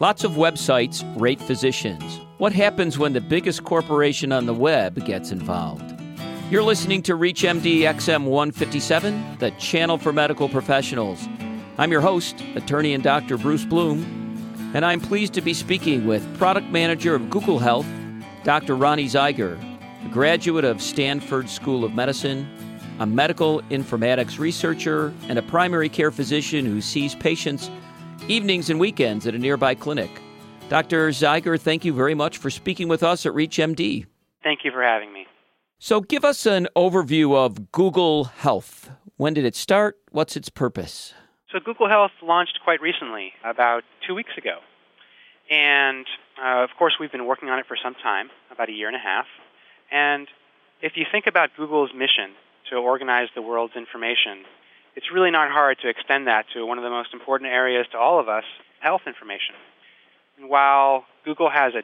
Lots of websites rate physicians. What happens when the biggest corporation on the web gets involved? You're listening to ReachMD XM 157, the channel for medical professionals. I'm your host, attorney and Dr. Bruce Bloom, and I'm pleased to be speaking with product manager of Google Health, Dr. Roni Zeiger, a graduate of Stanford School of Medicine, a medical informatics researcher, and a primary care physician who sees patients evenings and weekends at a nearby clinic. Dr. Zeiger, thank you very much for speaking with us at ReachMD. Thank you for having me. So, give us an overview of Google Health. When did it start? What's its purpose? So, Google Health launched quite recently, about two weeks ago. And uh, of course, we've been working on it for some time, about a year and a half. And if you think about Google's mission to organize the world's information, it's really not hard to extend that to one of the most important areas to all of us health information. And while Google has a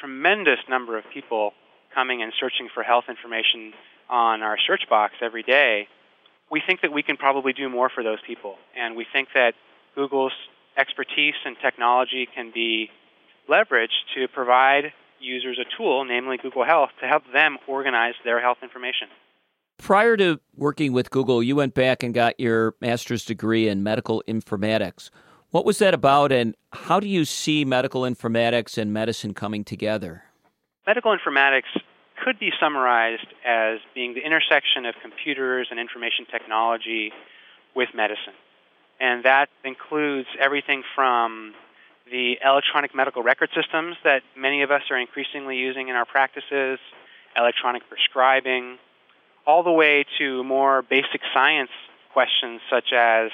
tremendous number of people coming and searching for health information on our search box every day, we think that we can probably do more for those people. And we think that Google's expertise and technology can be leveraged to provide users a tool, namely Google Health, to help them organize their health information. Prior to working with Google, you went back and got your master's degree in medical informatics. What was that about, and how do you see medical informatics and medicine coming together? Medical informatics could be summarized as being the intersection of computers and information technology with medicine. And that includes everything from the electronic medical record systems that many of us are increasingly using in our practices, electronic prescribing, all the way to more basic science questions such as,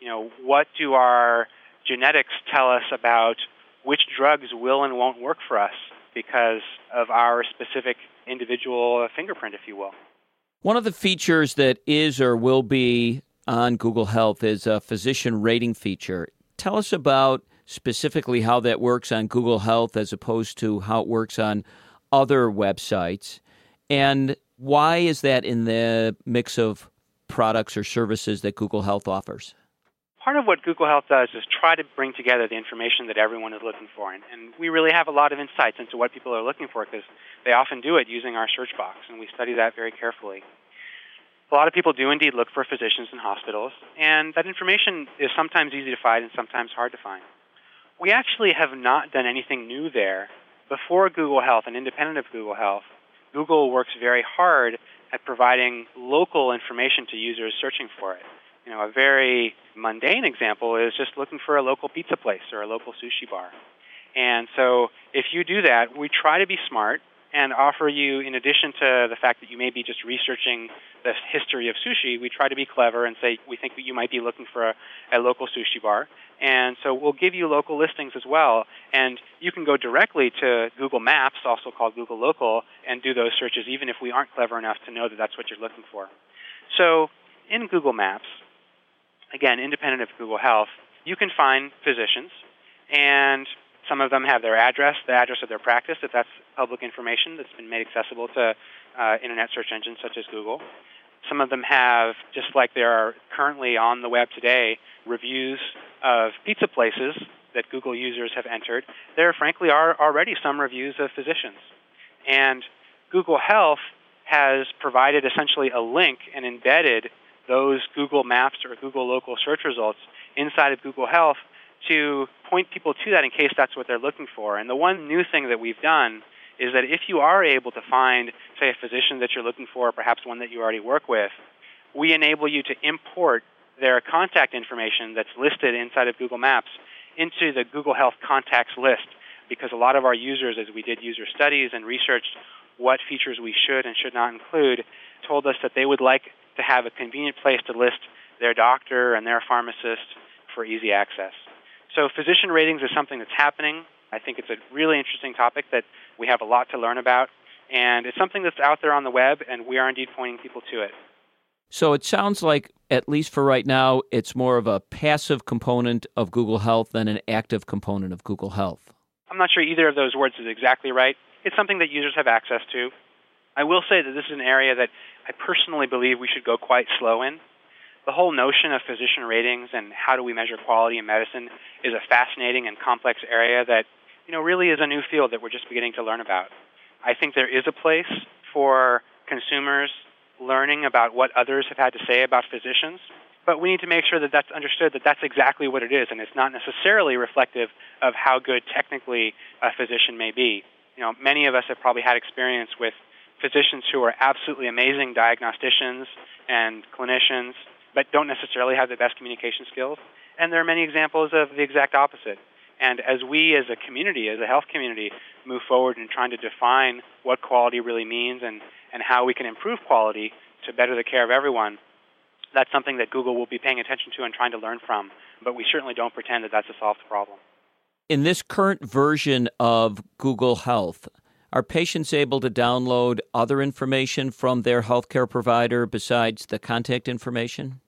you know, what do our genetics tell us about which drugs will and won't work for us because of our specific individual fingerprint, if you will. One of the features that is or will be on Google Health is a physician rating feature. Tell us about specifically how that works on Google Health as opposed to how it works on other websites. And why is that in the mix of products or services that Google Health offers? Part of what Google Health does is try to bring together the information that everyone is looking for. And, and we really have a lot of insights into what people are looking for because they often do it using our search box, and we study that very carefully. A lot of people do indeed look for physicians in hospitals, and that information is sometimes easy to find and sometimes hard to find. We actually have not done anything new there. Before Google Health and independent of Google Health, Google works very hard at providing local information to users searching for it. You know, a very mundane example is just looking for a local pizza place or a local sushi bar. And so if you do that, we try to be smart and offer you, in addition to the fact that you may be just researching the history of sushi, we try to be clever and say we think that you might be looking for a, a local sushi bar. And so we'll give you local listings as well. And you can go directly to Google Maps, also called Google Local, and do those searches even if we aren't clever enough to know that that's what you're looking for. So in Google Maps, again, independent of Google Health, you can find physicians and some of them have their address, the address of their practice, if that's public information that's been made accessible to uh, internet search engines such as Google. Some of them have, just like there are currently on the web today, reviews of pizza places that Google users have entered. There, frankly, are already some reviews of physicians. And Google Health has provided essentially a link and embedded those Google Maps or Google local search results inside of Google Health to point people to that in case that's what they're looking for. And the one new thing that we've done is that if you are able to find, say, a physician that you're looking for, or perhaps one that you already work with, we enable you to import their contact information that's listed inside of Google Maps into the Google Health contacts list. Because a lot of our users, as we did user studies and researched what features we should and should not include, told us that they would like to have a convenient place to list their doctor and their pharmacist for easy access. So physician ratings is something that's happening. I think it's a really interesting topic that we have a lot to learn about, and it's something that's out there on the web, and we are indeed pointing people to it. So it sounds like, at least for right now, it's more of a passive component of Google Health than an active component of Google Health. I'm not sure either of those words is exactly right. It's something that users have access to. I will say that this is an area that I personally believe we should go quite slow in. the whole notion of physician ratings and how do we measure quality in medicine is a fascinating and complex area that you know really is a new field that we're just beginning to learn about. I think there is a place for consumers learning about what others have had to say about physicians, but we need to make sure that that's understood that that's exactly what it is, and it's not necessarily reflective of how good technically a physician may be. You know, many of us have probably had experience with physicians who are absolutely amazing diagnosticians and clinicians, but don't necessarily have the best communication skills. And there are many examples of the exact opposite. And as we as a community, as a health community, move forward in trying to define what quality really means and, and how we can improve quality to better the care of everyone, that's something that Google will be paying attention to and trying to learn from. But we certainly don't pretend that that's a solved problem. In this current version of Google Health, are patients able to download other information from their healthcare provider besides the contact information?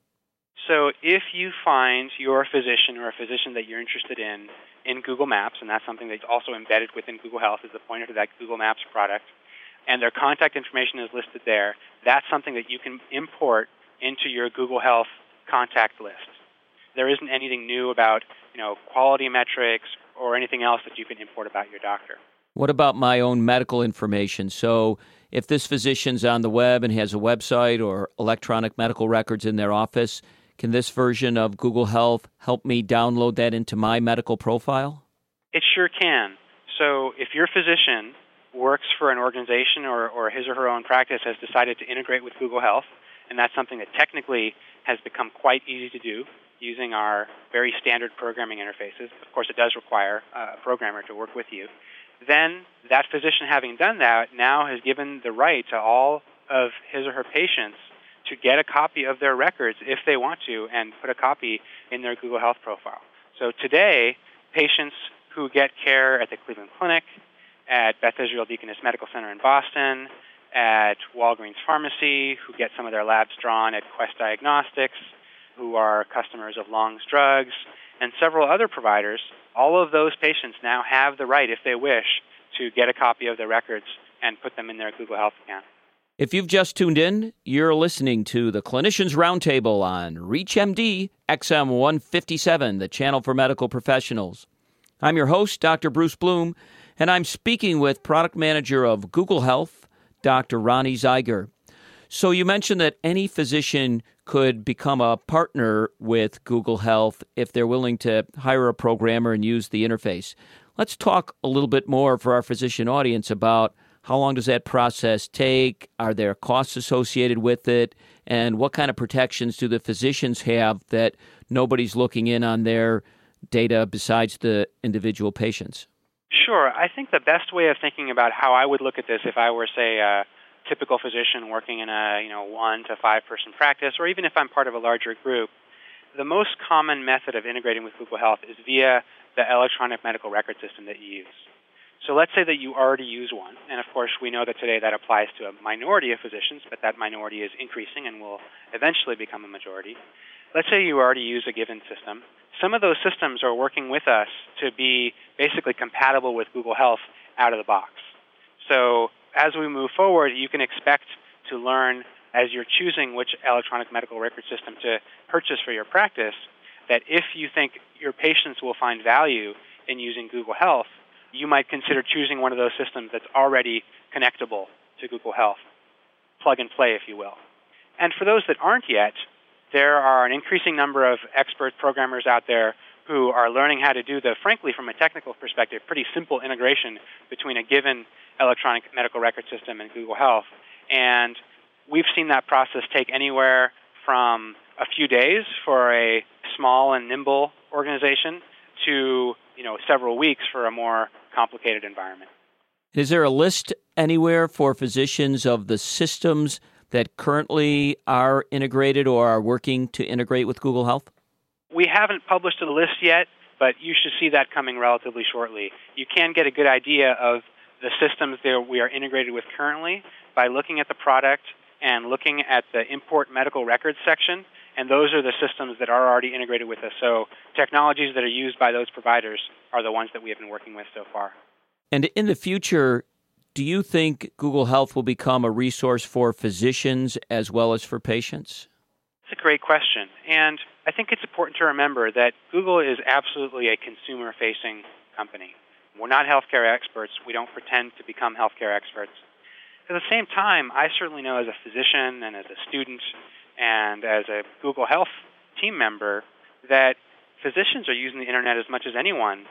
So, if you find your physician or a physician that you're interested in in Google Maps, and that's something that's also embedded within Google Health, is the pointer to that Google Maps product, and their contact information is listed there, that's something that you can import into your Google Health contact list. There isn't anything new about, you know, quality metrics or anything else that you can import about your doctor. What about my own medical information? So, if this physician's on the web and has a website or electronic medical records in their office, can this version of Google Health help me download that into my medical profile? It sure can. So, if your physician works for an organization or, or his or her own practice has decided to integrate with Google Health, and that's something that technically has become quite easy to do using our very standard programming interfaces. Of course, it does require a programmer to work with you then that physician, having done that, now has given the right to all of his or her patients to get a copy of their records if they want to and put a copy in their Google Health profile. So today, patients who get care at the Cleveland Clinic, at Beth Israel Deaconess Medical Center in Boston, at Walgreens Pharmacy, who get some of their labs drawn at Quest Diagnostics, who are customers of Long's Drugs, and several other providers, all of those patients now have the right, if they wish, to get a copy of their records and put them in their Google Health account. If you've just tuned in, you're listening to the Clinicians Roundtable on ReachMD XM 157, the channel for medical professionals. I'm your host, Dr. Bruce Bloom, and I'm speaking with product manager of Google Health, Dr. Roni Zeiger. So you mentioned that any physician could become a partner with Google Health if they're willing to hire a programmer and use the interface. Let's talk a little bit more for our physician audience about how long does that process take? Are there costs associated with it? And what kind of protections do the physicians have that nobody's looking in on their data besides the individual patients? Sure. I think the best way of thinking about how I would look at this if I were, say, a typical physician working in a you know one to five person practice, or even if I'm part of a larger group, the most common method of integrating with Google Health is via the electronic medical record system that you use. So let's say that you already use one, and of course we know that today that applies to a minority of physicians, but that minority is increasing and will eventually become a majority. Let's say you already use a given system. Some of those systems are working with us to be basically compatible with Google Health out of the box. So as we move forward, you can expect to learn as you're choosing which electronic medical record system to purchase for your practice that if you think your patients will find value in using Google Health, you might consider choosing one of those systems that's already connectable to Google Health. Plug and play, if you will. And for those that aren't yet, there are an increasing number of expert programmers out there who are learning how to do the, frankly, from a technical perspective, pretty simple integration between a given electronic medical record system and Google Health. And we've seen that process take anywhere from a few days for a small and nimble organization to you know several weeks for a more complicated environment. Is there a list anywhere for physicians of the systems that currently are integrated or are working to integrate with Google Health? We haven't published a list yet, but you should see that coming relatively shortly. You can get a good idea of the systems that we are integrated with currently by looking at the product and looking at the import medical records section, and those are the systems that are already integrated with us. So technologies that are used by those providers are the ones that we have been working with so far. And in the future, do you think Google Health will become a resource for physicians as well as for patients? It's a great question. And I think it's important to remember that Google is absolutely a consumer facing company. We're not healthcare experts. We don't pretend to become healthcare experts. At the same time, I certainly know as a physician and as a student and as a Google Health team member that physicians are using the internet as much as anyone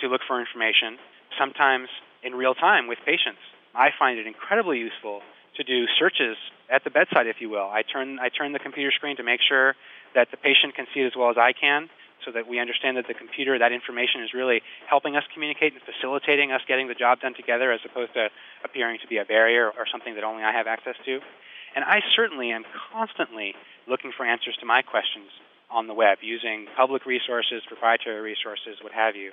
to look for information, sometimes in real time with patients. I find it incredibly useful to do searches at the bedside, if you will. I turn I turn the computer screen to make sure that the patient can see it as well as I can, so that we understand that the computer, that information is really helping us communicate and facilitating us getting the job done together, as opposed to appearing to be a barrier or something that only I have access to. And I certainly am constantly looking for answers to my questions on the web using public resources, proprietary resources, what have you.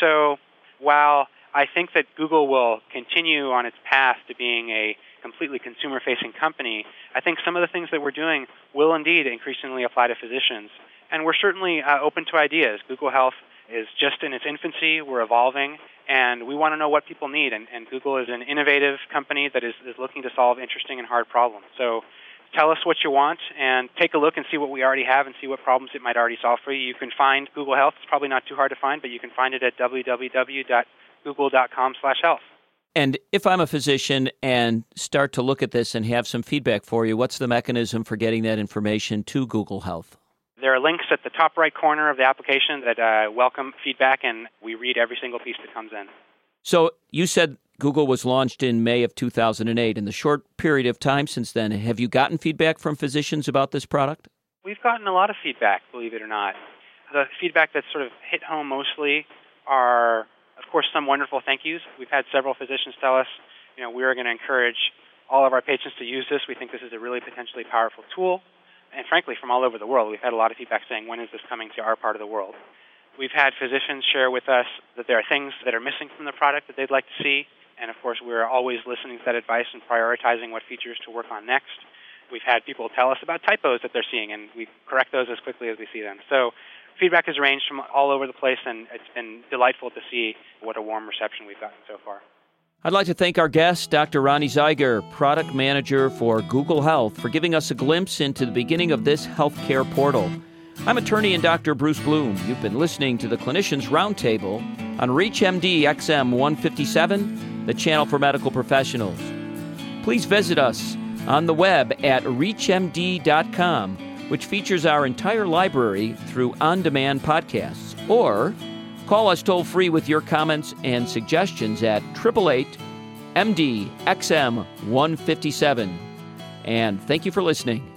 So while I think that Google will continue on its path to being a completely consumer facing company, I think some of the things that we're doing will indeed increasingly apply to physicians. And we're certainly uh, open to ideas. Google Health is just in its infancy, we're evolving, and we want to know what people need. And, and Google is an innovative company that is, is looking to solve interesting and hard problems. So tell us what you want and take a look and see what we already have and see what problems it might already solve for you. You can find Google Health. It's probably not too hard to find, but you can find it at www.google.com slash health. And if I'm a physician and start to look at this and have some feedback for you, what's the mechanism for getting that information to Google Health? There are links at the top right corner of the application that uh, welcome feedback, and we read every single piece that comes in. So you said Google was launched in May of 2008. In the short period of time since then, have you gotten feedback from physicians about this product? We've gotten a lot of feedback, believe it or not. The feedback that's sort of hit home mostly are, of course, some wonderful thank yous. We've had several physicians tell us, you know, we are going to encourage all of our patients to use this. We think this is a really potentially powerful tool. And frankly, from all over the world, we've had a lot of feedback saying, when is this coming to our part of the world? We've had physicians share with us that there are things that are missing from the product that they'd like to see. And of course, we're always listening to that advice and prioritizing what features to work on next. We've had people tell us about typos that they're seeing, and we correct those as quickly as we see them. So feedback has ranged from all over the place, and it's been delightful to see what a warm reception we've gotten so far. I'd like to thank our guest, Dr. Roni Zeiger, Product Manager for Google Health, for giving us a glimpse into the beginning of this healthcare portal. I'm attorney and Dr. Bruce Bloom. You've been listening to the Clinicians Roundtable on ReachMD XM 157, the channel for medical professionals. Please visit us on the web at reachmd.com, which features our entire library through on demand podcasts, or call us toll free with your comments and suggestions at 888 MD XM 157. And thank you for listening.